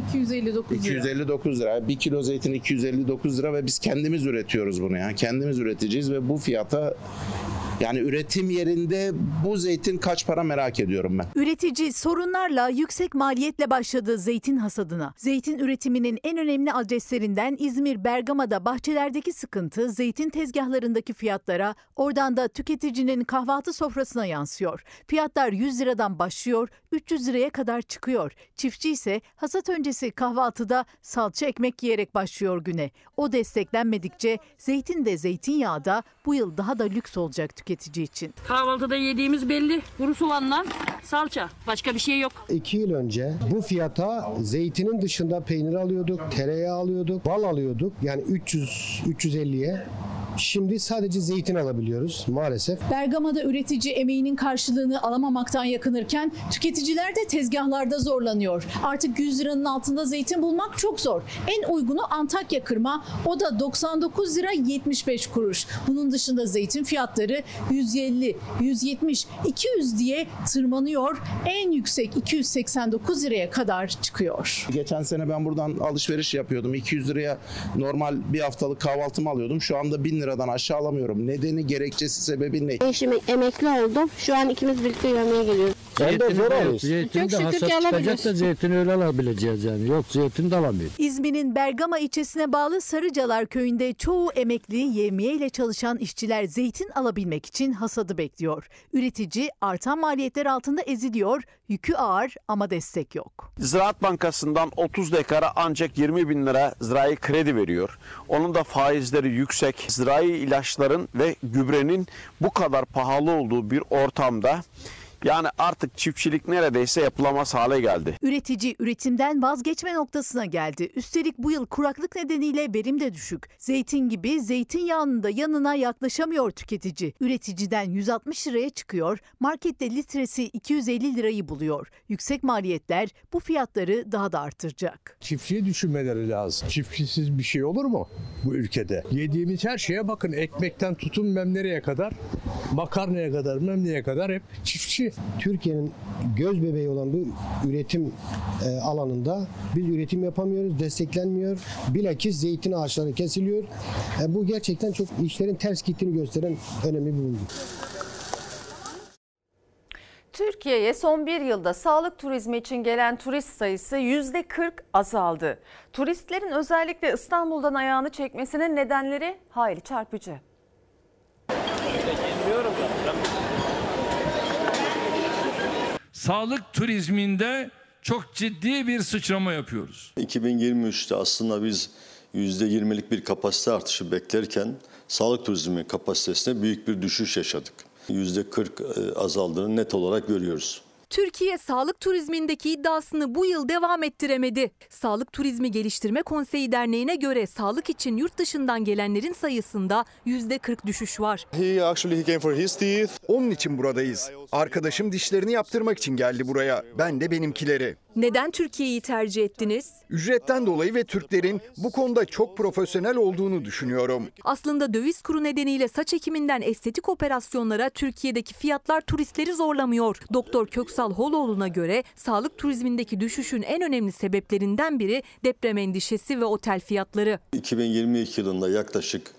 259 lira. 259 lira. Bir kilo zeytin 259 lira ve biz kendimiz üretiyoruz bunu ya. Kendimiz üreteceğiz ve bu fiyata yani üretim yerinde bu zeytin kaç para merak ediyorum ben. Üretici sorunlarla yüksek maliyetle başladı zeytin hasadına. Zeytin üretiminin en önemli adreslerinden İzmir Bergama'da bahçelerdeki sıkıntı zeytin tezgahlarındaki fiyatlara, oradan da tüketicinin kahvaltı sofrasına yansıyor. Fiyatlar 100 liradan başlıyor, 300 liraya kadar çıkıyor. Çiftçi ise hasat öncesi kahvaltıda salça ekmek yiyerek başlıyor güne. O desteklenmedikçe zeytin de zeytinyağı da bu yıl daha da lüks olacak tüketici için. Kahvaltıda yediğimiz belli. Kuru soğanla salça. Başka bir şey yok. İki yıl önce bu fiyata zeytinin dışında peynir alıyorduk, tereyağı alıyorduk, bal alıyorduk. Yani 300-350'ye. Şimdi sadece zeytin alabiliyoruz maalesef. Bergama'da üretici emeğinin karşılığını alamamaktan yakınırken tüketiciler de tezgahlarda zorlanıyor. Artık 100 liranın altında zeytin bulmak çok zor. En uygunu Antakya kırma. O da 99 lira 75 kuruş. Bunun dışında zeytin fiyatları 150, 170, 200 diye tırmanıyor. En yüksek 289 liraya kadar çıkıyor. Geçen sene ben buradan alışveriş yapıyordum. 200 liraya normal bir haftalık kahvaltımı alıyordum. Şu anda 1000 liradan aşağı alamıyorum. Nedeni, gerekçesi, sebebi ne? Eşim emekli oldum. Şu an ikimiz birlikte yemeğe geliyoruz. Ben de zor alıyoruz. Zeytin de hasat çıkacak da zeytin öyle alabileceğiz yani. Yok zeytin de alamıyoruz. İzmir'in Bergama ilçesine bağlı Sarıcalar köyünde çoğu emekli yevmiye ile çalışan işçiler zeytin alabilmek için hasadı bekliyor. Üretici artan maliyetler altında eziliyor, yükü ağır ama destek yok. Ziraat Bankası'ndan 30 dekara ancak 20 bin lira zirai kredi veriyor. Onun da faizleri yüksek. Zirai ilaçların ve gübrenin bu kadar pahalı olduğu bir ortamda yani artık çiftçilik neredeyse yapılamaz hale geldi. Üretici üretimden vazgeçme noktasına geldi. Üstelik bu yıl kuraklık nedeniyle verim de düşük. Zeytin gibi zeytinyağının da yanına yaklaşamıyor tüketici. Üreticiden 160 liraya çıkıyor, markette litresi 250 lirayı buluyor. Yüksek maliyetler bu fiyatları daha da artıracak. Çiftçiyi düşünmeleri lazım. Çiftçisiz bir şey olur mu bu ülkede? Yediğimiz her şeye bakın ekmekten tutun mem nereye kadar, makarnaya kadar mem nereye kadar hep çiftçi. Ki Türkiye'nin göz bebeği olan bu üretim e, alanında biz üretim yapamıyoruz, desteklenmiyor. Bilakis zeytin ağaçları kesiliyor. E, bu gerçekten çok işlerin ters gittiğini gösteren önemli bir bulgu. Türkiye'ye son bir yılda sağlık turizmi için gelen turist sayısı %40 azaldı. Turistlerin özellikle İstanbul'dan ayağını çekmesinin nedenleri hayli çarpıcı. Sağlık turizminde çok ciddi bir sıçrama yapıyoruz. 2023'te aslında biz %20'lik bir kapasite artışı beklerken sağlık turizmi kapasitesine büyük bir düşüş yaşadık. %40 azaldığını net olarak görüyoruz. Türkiye sağlık turizmindeki iddiasını bu yıl devam ettiremedi. Sağlık Turizmi Geliştirme Konseyi Derneği'ne göre sağlık için yurt dışından gelenlerin sayısında %40 düşüş var. Onun için buradayız. Arkadaşım dişlerini yaptırmak için geldi buraya. Ben de benimkileri. Neden Türkiye'yi tercih ettiniz? Ücretten dolayı ve Türklerin bu konuda çok profesyonel olduğunu düşünüyorum. Aslında döviz kuru nedeniyle saç ekiminden estetik operasyonlara Türkiye'deki fiyatlar turistleri zorlamıyor. Doktor Köksal Holoğlu'na göre sağlık turizmindeki düşüşün en önemli sebeplerinden biri deprem endişesi ve otel fiyatları. 2022 yılında yaklaşık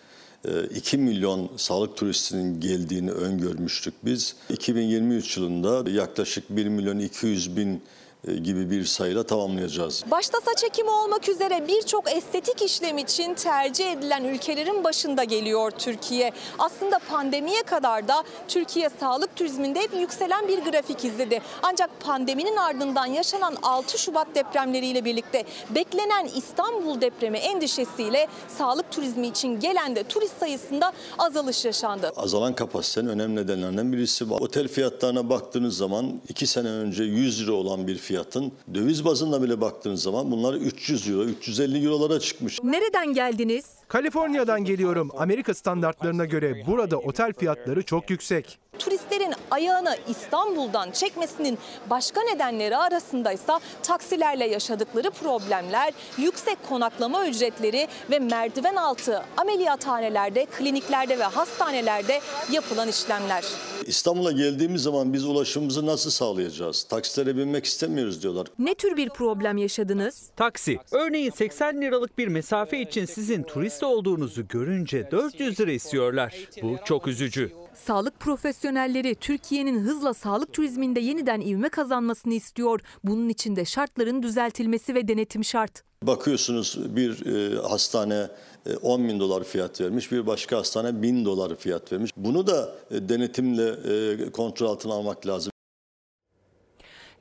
2 milyon sağlık turistinin geldiğini öngörmüştük biz. 2023 yılında yaklaşık 1 milyon 200 bin gibi bir sayıyla tamamlayacağız. Başta saç ekimi olmak üzere birçok estetik işlem için tercih edilen ülkelerin başında geliyor Türkiye. Aslında pandemiye kadar da Türkiye sağlık turizminde hep yükselen bir grafik izledi. Ancak pandeminin ardından yaşanan 6 Şubat depremleriyle birlikte beklenen İstanbul depremi endişesiyle sağlık turizmi için gelen de turist sayısında azalış yaşandı. Azalan kapasitenin önemli nedenlerinden birisi var. Otel fiyatlarına baktığınız zaman 2 sene önce 100 lira olan bir fiyatın döviz bazında bile baktığınız zaman bunlar 300 euro, 350 eurolara çıkmış. Nereden geldiniz? Kaliforniya'dan geliyorum. Amerika standartlarına göre burada otel fiyatları çok yüksek. Turistlerin ayağını İstanbul'dan çekmesinin başka nedenleri arasındaysa taksilerle yaşadıkları problemler, yüksek konaklama ücretleri ve merdiven altı ameliyathanelerde, kliniklerde ve hastanelerde yapılan işlemler. İstanbul'a geldiğimiz zaman biz ulaşımımızı nasıl sağlayacağız? Taksilere binmek istemiyoruz diyorlar. Ne tür bir problem yaşadınız? Taksi. Örneğin 80 liralık bir mesafe için sizin turist olduğunuzu görünce 400 lira istiyorlar. Bu çok üzücü. Sağlık profesyonelleri Türkiye'nin hızla sağlık turizminde yeniden ivme kazanmasını istiyor. Bunun için de şartların düzeltilmesi ve denetim şart. Bakıyorsunuz bir e, hastane e, 10 bin dolar fiyat vermiş, bir başka hastane 1000 dolar fiyat vermiş. Bunu da e, denetimle e, kontrol altına almak lazım.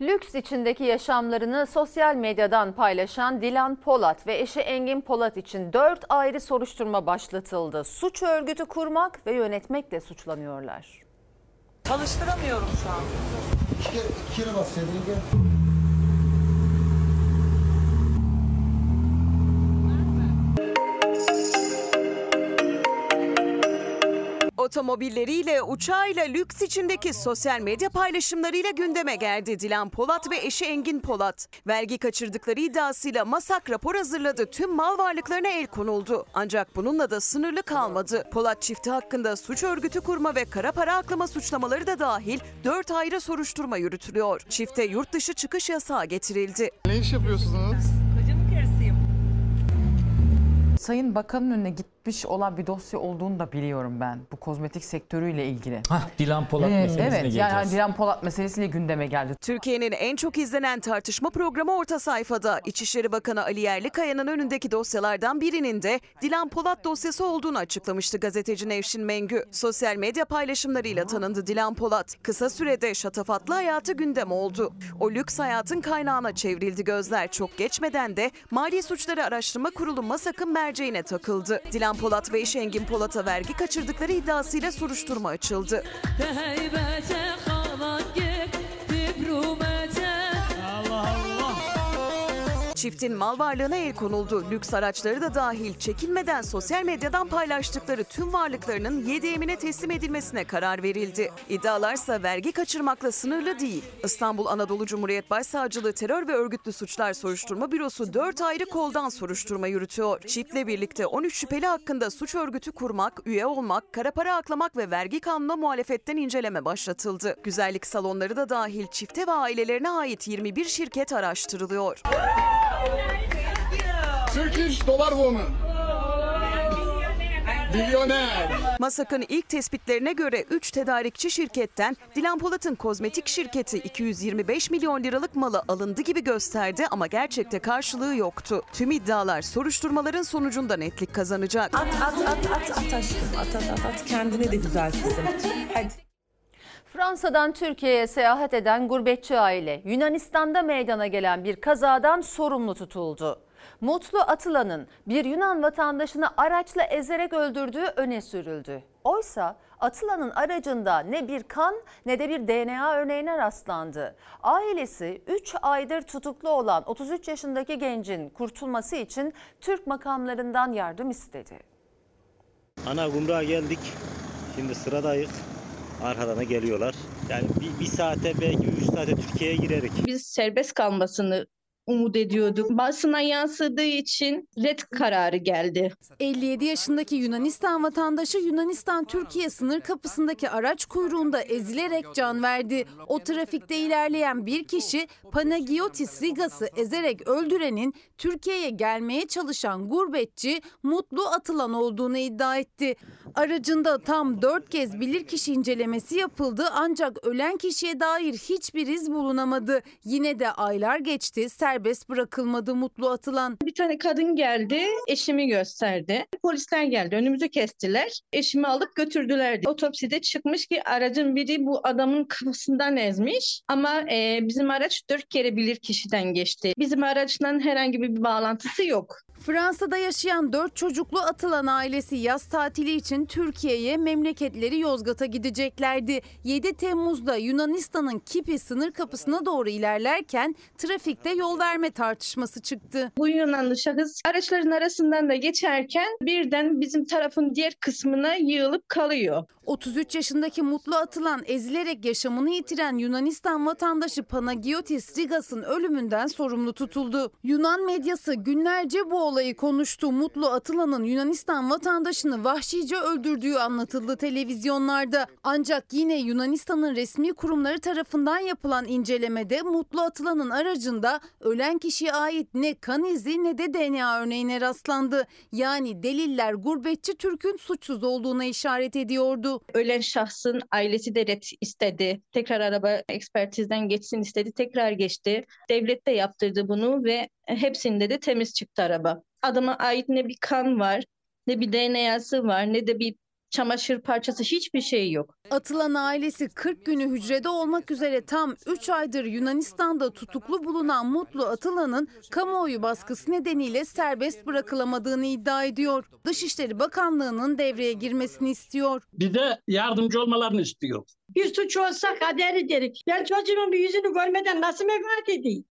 Lüks içindeki yaşamlarını sosyal medyadan paylaşan Dilan Polat ve eşi Engin Polat için 4 ayrı soruşturma başlatıldı. Suç örgütü kurmak ve yönetmekle suçlanıyorlar. Çalıştıramıyorum şu an. İki kere, iki kere bas Otomobilleriyle, uçağıyla, lüks içindeki sosyal medya paylaşımlarıyla gündeme geldi Dilan Polat ve eşi Engin Polat. Vergi kaçırdıkları iddiasıyla MASAK rapor hazırladı. Tüm mal varlıklarına el konuldu. Ancak bununla da sınırlı kalmadı. Polat çifti hakkında suç örgütü kurma ve kara para aklama suçlamaları da dahil 4 ayrı soruşturma yürütülüyor. Çifte yurt dışı çıkış yasağı getirildi. Ne iş yapıyorsunuz? Sayın Bakan'ın önüne gitmiş olan bir dosya olduğunu da biliyorum ben. Bu kozmetik sektörüyle ilgili. Hah, Dilan Polat Ee, meselesine Evet geleceğiz. yani Dilan Polat meselesiyle gündeme geldi. Türkiye'nin en çok izlenen tartışma programı orta sayfada. İçişleri Bakanı Ali Yerlikaya'nın önündeki dosyalardan birinin de Dilan Polat dosyası olduğunu açıklamıştı gazeteci Nevşin Mengü. Sosyal medya paylaşımlarıyla tanındı Dilan Polat. Kısa sürede şatafatlı hayatı gündem oldu. O lüks hayatın kaynağına çevrildi gözler. Çok geçmeden de Mali Suçları Araştırma Kurulu MASAK'ın merceğine takıldı. Dilan Polat ve eşi Engin Polat'a vergi kaçırdıkları iddiasıyla soruşturma açıldı. Çiftin mal varlığına el konuldu. Lüks araçları da dahil çekinmeden sosyal medyadan paylaştıkları tüm varlıklarının YDM'ine teslim edilmesine karar verildi. İddialarsa vergi kaçırmakla sınırlı değil. İstanbul Anadolu Cumhuriyet Başsavcılığı Terör ve Örgütlü Suçlar Soruşturma Bürosu 4 ayrı koldan soruşturma yürütüyor. Çiftle birlikte 13 şüpheli hakkında suç örgütü kurmak, üye olmak, kara para aklamak ve vergi kanuna muhalefetten inceleme başlatıldı. Güzellik salonları da dahil çifte ve ailelerine ait 21 şirket araştırılıyor. Turkish dollar woman. Milyoner. Masak'ın ilk tespitlerine göre 3 tedarikçi şirketten Dilan Polat'ın kozmetik şirketi 225 milyon liralık malı alındı gibi gösterdi ama gerçekte karşılığı yoktu. Tüm iddialar soruşturmaların sonucunda netlik kazanacak. At at at at at aşkım at at at at kendine de güzel kızım. Hadi. Fransa'dan Türkiye'ye seyahat eden gurbetçi aile Yunanistan'da meydana gelen bir kazadan sorumlu tutuldu. Mutlu Atılan'ın bir Yunan vatandaşını araçla ezerek öldürdüğü öne sürüldü. Oysa Atılan'ın aracında ne bir kan ne de bir DNA örneğine rastlandı. Ailesi 3 aydır tutuklu olan 33 yaşındaki gencin kurtulması için Türk makamlarından yardım istedi. Ana Gumruk'a geldik. Şimdi sıradayız. Arkadan da geliyorlar. Yani bir, bir saate belki üç saate Türkiye'ye girerik. Biz serbest kalmasını umut ediyorduk. Basına yansıdığı için red kararı geldi. 57 yaşındaki Yunanistan vatandaşı Yunanistan-Türkiye sınır kapısındaki araç kuyruğunda ezilerek can verdi. O trafikte ilerleyen bir kişi Panagiotis Rigas'ı ezerek öldürenin Türkiye'ye gelmeye çalışan gurbetçi Mutlu Atılan olduğunu iddia etti. Aracında tam 4 kez bilirkişi incelemesi yapıldı ancak ölen kişiye dair hiçbir iz bulunamadı. Yine de aylar geçti serbest bırakılmadı Mutlu Atılan. Bir tane kadın geldi, eşimi gösterdi. Polisler geldi, önümüzü kestiler. Eşimi alıp götürdüler. Otopside çıkmış ki aracın biri bu adamın kafasından ezmiş. Ama e, bizim araç dört kere bilir kişiden geçti. Bizim araçla herhangi bir bağlantısı yok. Fransa'da yaşayan 4 çocuklu atılan ailesi yaz tatili için Türkiye'ye memleketleri Yozgat'a gideceklerdi. 7 Temmuz'da Yunanistan'ın Kipi sınır kapısına doğru ilerlerken trafikte yol verme tartışması çıktı. Bu Yunanlı şahıs araçların arasından da geçerken birden bizim tarafın diğer kısmına yığılıp kalıyor. 33 yaşındaki Mutlu Atılan ezilerek yaşamını yitiren Yunanistan vatandaşı Panagiotis Rigas'ın ölümünden sorumlu tutuldu. Yunan medyası günlerce bu olayı konuştu. Mutlu Atılan'ın Yunanistan vatandaşını vahşice öldürdüğü anlatıldı televizyonlarda. Ancak yine Yunanistan'ın resmi kurumları tarafından yapılan incelemede Mutlu Atılan'ın aracında ölen kişiye ait ne kan izi ne de DNA örneğine rastlandı. Yani deliller gurbetçi Türk'ün suçsuz olduğuna işaret ediyordu. Ölen şahsın ailesi de ret istedi. Tekrar araba ekspertizden geçsin istedi. Tekrar geçti. Devlet de yaptırdı bunu ve hepsinde de temiz çıktı araba. Adama ait ne bir kan var, ne bir DNA'sı var, ne de bir çamaşır parçası hiçbir şey yok. Atılan ailesi 40 günü hücrede olmak üzere tam 3 aydır Yunanistan'da tutuklu bulunan Mutlu Atılan'ın kamuoyu baskısı nedeniyle serbest bırakılamadığını iddia ediyor. Dışişleri Bakanlığı'nın devreye girmesini istiyor. Bize yardımcı olmalarını istiyor. Bir suç olsa kaderi derik. Ben çocuğumun bir yüzünü görmeden nasıl vefat edeyim?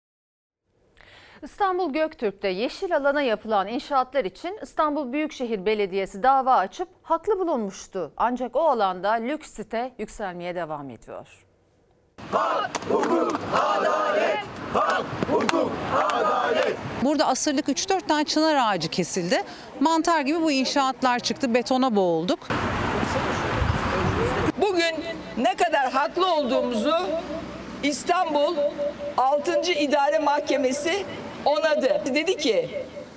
İstanbul Göktürk'te yeşil alana yapılan inşaatlar için İstanbul Büyükşehir Belediyesi dava açıp haklı bulunmuştu. Ancak o alanda lüks site yükselmeye devam ediyor. Hak, hukuk, adalet. Hak, hukuk, adalet. Burada asırlık 3-4 tane çınar ağacı kesildi. Mantar gibi bu inşaatlar çıktı. Betona boğulduk. Bugün ne kadar haklı olduğumuzu İstanbul 6. İdare Mahkemesi onadı. Dedi ki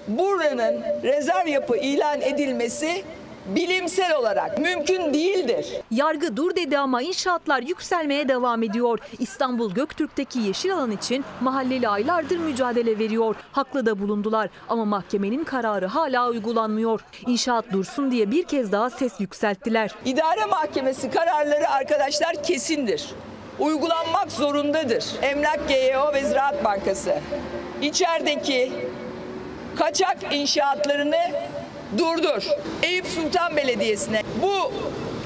buranın rezerv yapı ilan edilmesi bilimsel olarak mümkün değildir. Yargı dur dedi ama inşaatlar yükselmeye devam ediyor. İstanbul Göktürk'teki yeşil alan için mahalleli aylardır mücadele veriyor. Haklı da bulundular ama mahkemenin kararı hala uygulanmıyor. İnşaat dursun diye bir kez daha ses yükselttiler. İdare Mahkemesi kararları arkadaşlar kesindir. Uygulanmak zorundadır. Emlak GYO ve Ziraat Bankası içerideki kaçak inşaatlarını durdur. Eyüp Sultan Belediyesi'ne bu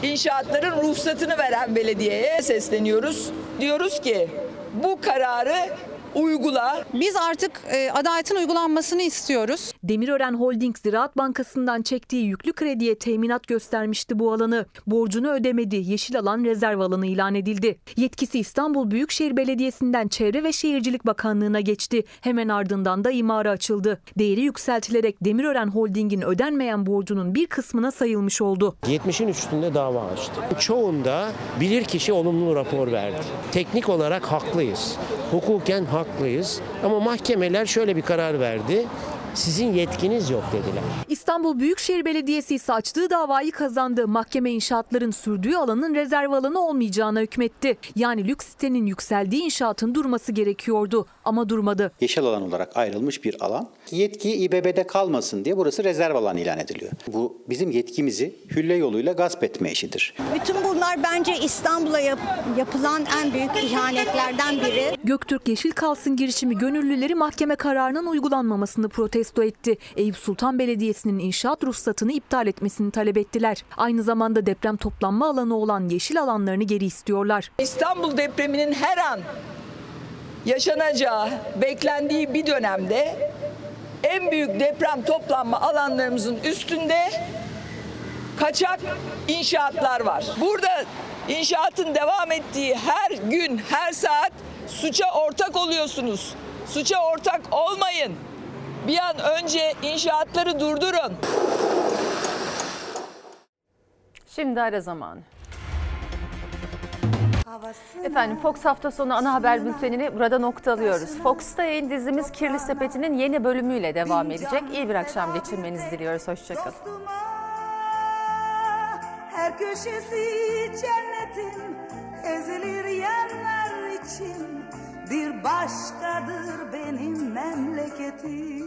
inşaatların ruhsatını veren belediyeye sesleniyoruz. Diyoruz ki bu kararı uygula. Biz artık e, adaletin uygulanmasını istiyoruz. Demirören Holding Ziraat Bankası'ndan çektiği yüklü krediye teminat göstermişti bu alanı. Borcunu ödemedi, yeşil alan rezerv alanı ilan edildi. Yetkisi İstanbul Büyükşehir Belediyesi'nden Çevre ve Şehircilik Bakanlığı'na geçti. Hemen ardından da imara açıldı. Değeri yükseltilerek Demirören Holding'in ödenmeyen borcunun bir kısmına sayılmış oldu. 70'in üstünde dava açtı. Çoğunda bilirkişi olumlu rapor verdi. Teknik olarak haklıyız. Hukuken haklıyız. Ama mahkemeler şöyle bir karar verdi. Sizin yetkiniz yok dediler. İstanbul Büyükşehir Belediyesi ise açtığı davayı kazandı. Mahkeme inşaatların sürdüğü alanın rezerv alanı olmayacağına hükmetti. Yani lüks sitenin yükseldiği inşaatın durması gerekiyordu ama durmadı. Yeşil alan olarak ayrılmış bir alan. Yetki İBB'de kalmasın diye burası rezerv alan ilan ediliyor. Bu bizim yetkimizi hülle yoluyla gasp etme işidir. Bütün bunlar bence İstanbul'a yap- yapılan en büyük ihanetlerden biri. Göktürk Yeşil Kalsın girişimi gönüllüleri mahkeme kararının uygulanmamasını protesto etti. Eyüp Sultan Belediyesi'nin inşaat ruhsatını iptal etmesini talep ettiler. Aynı zamanda deprem toplanma alanı olan yeşil alanlarını geri istiyorlar. İstanbul depreminin her an yaşanacağı beklendiği bir dönemde en büyük deprem toplanma alanlarımızın üstünde kaçak inşaatlar var. Burada inşaatın devam ettiği her gün, her saat suça ortak oluyorsunuz. Suça ortak olmayın. Bir an önce inşaatları durdurun. Şimdi ara zamanı. Efendim Fox hafta sonu ana haber bültenini burada noktalıyoruz. Fox'ta yayın dizimiz Kirli Sepeti'nin yeni bölümüyle devam edecek. İyi bir akşam geçirmenizi diliyoruz. Hoşçakalın. Her köşesi cennetin ezilir yerler için Bir başkadır benim memleketim